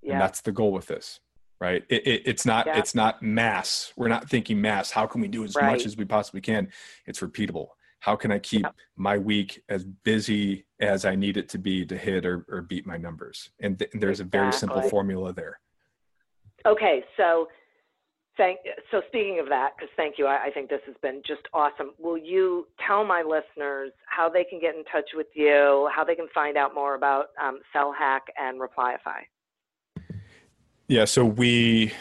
yeah. and that's the goal with this right? It, it, it's not yeah. it's not mass. We're not thinking mass. How can we do as right. much as we possibly can? It's repeatable. How can I keep my week as busy as I need it to be to hit or, or beat my numbers? And, th- and there's exactly. a very simple formula there. Okay, so thank so speaking of that, because thank you, I, I, think this has been just awesome. Will you tell my listeners how they can get in touch with you, how they can find out more about um, SellHack and Replyify? Yeah, so we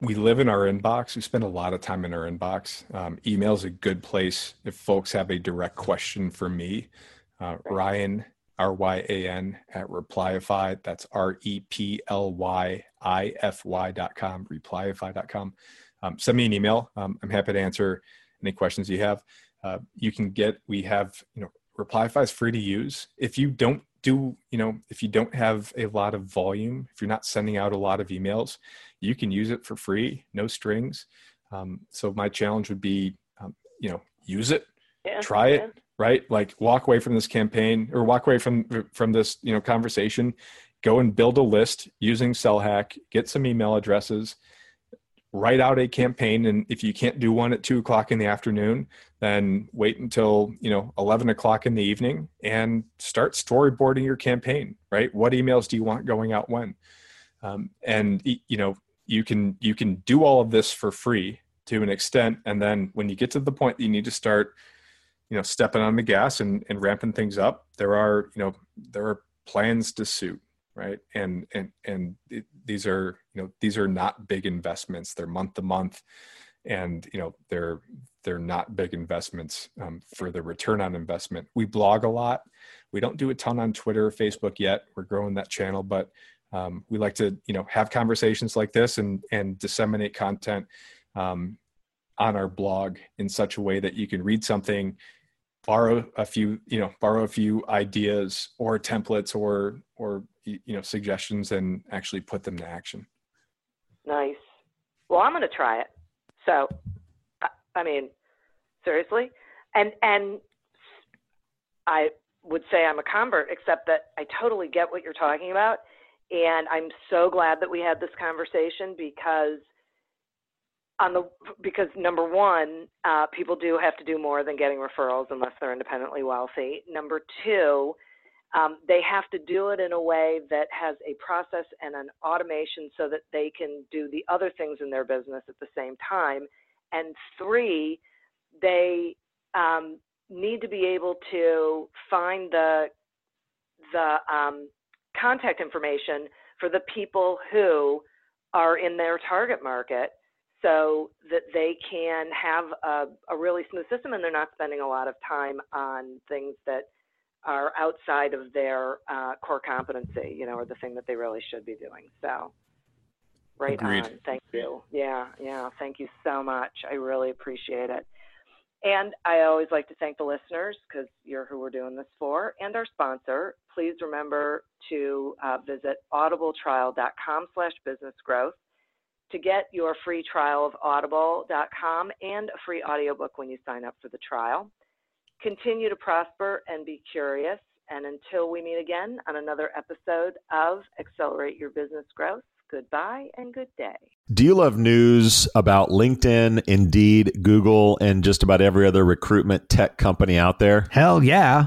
we live in our inbox. We spend a lot of time in our inbox. Um, email is a good place if folks have a direct question for me. Uh, Ryan R Y A N at Replyify. That's R E P L Y I F Y dot com, replyify dot com. Um, send me an email. Um, I'm happy to answer any questions you have. Uh, you can get, we have, you know, Replyify is free to use. If you don't do, you know, if you don't have a lot of volume, if you're not sending out a lot of emails, you can use it for free, no strings. Um, so my challenge would be, um, you know, use it, yeah, try yeah. it, right? Like walk away from this campaign or walk away from from this, you know, conversation. Go and build a list using SellHack. Get some email addresses write out a campaign and if you can't do one at two o'clock in the afternoon then wait until you know 11 o'clock in the evening and start storyboarding your campaign right what emails do you want going out when um, and you know you can you can do all of this for free to an extent and then when you get to the point that you need to start you know stepping on the gas and, and ramping things up there are you know there are plans to suit right? And and and it, these are you know these are not big investments. They're month to month. And you know they're they're not big investments um, for the return on investment. We blog a lot. We don't do a ton on twitter or facebook yet. We're growing that channel but um, we like to you know have conversations like this and and disseminate content um, on our blog in such a way that you can read something borrow a few you know borrow a few ideas or templates or or you know suggestions and actually put them to action. Nice. Well i'm going to try it. So i mean seriously? And and i would say i'm a convert except that i totally get what you're talking about. And i'm so glad that we had this conversation because on the because number one, uh, people do have to do more than getting referrals unless they're independently wealthy. Number two, um, they have to do it in a way that has a process and an automation so that they can do the other things in their business at the same time. And three, they um, need to be able to find the the um, contact information for the people who are in their target market so that they can have a, a, really smooth system and they're not spending a lot of time on things that are outside of their uh, core competency, you know, or the thing that they really should be doing. So, right Agreed. on. Thank you. Yeah, yeah. Thank you so much. I really appreciate it. And I always like to thank the listeners because you're who we're doing this for, and our sponsor. Please remember to uh, visit audibletrial.com slash business growth to get your free trial of audible.com and a free audiobook when you sign up for the trial. Continue to prosper and be curious. And until we meet again on another episode of Accelerate Your Business Growth, goodbye and good day. Do you love news about LinkedIn, Indeed, Google, and just about every other recruitment tech company out there? Hell yeah.